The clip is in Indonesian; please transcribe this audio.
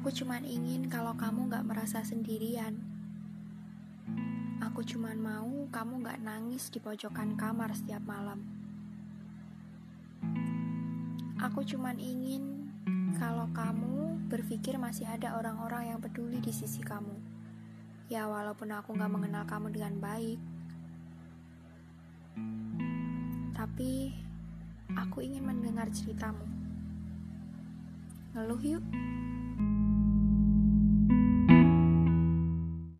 Aku cuman ingin kalau kamu gak merasa sendirian. Aku cuman mau kamu gak nangis di pojokan kamar setiap malam. Aku cuman ingin kalau kamu berpikir masih ada orang-orang yang peduli di sisi kamu. Ya walaupun aku gak mengenal kamu dengan baik. Tapi aku ingin mendengar ceritamu. Ngeluh yuk.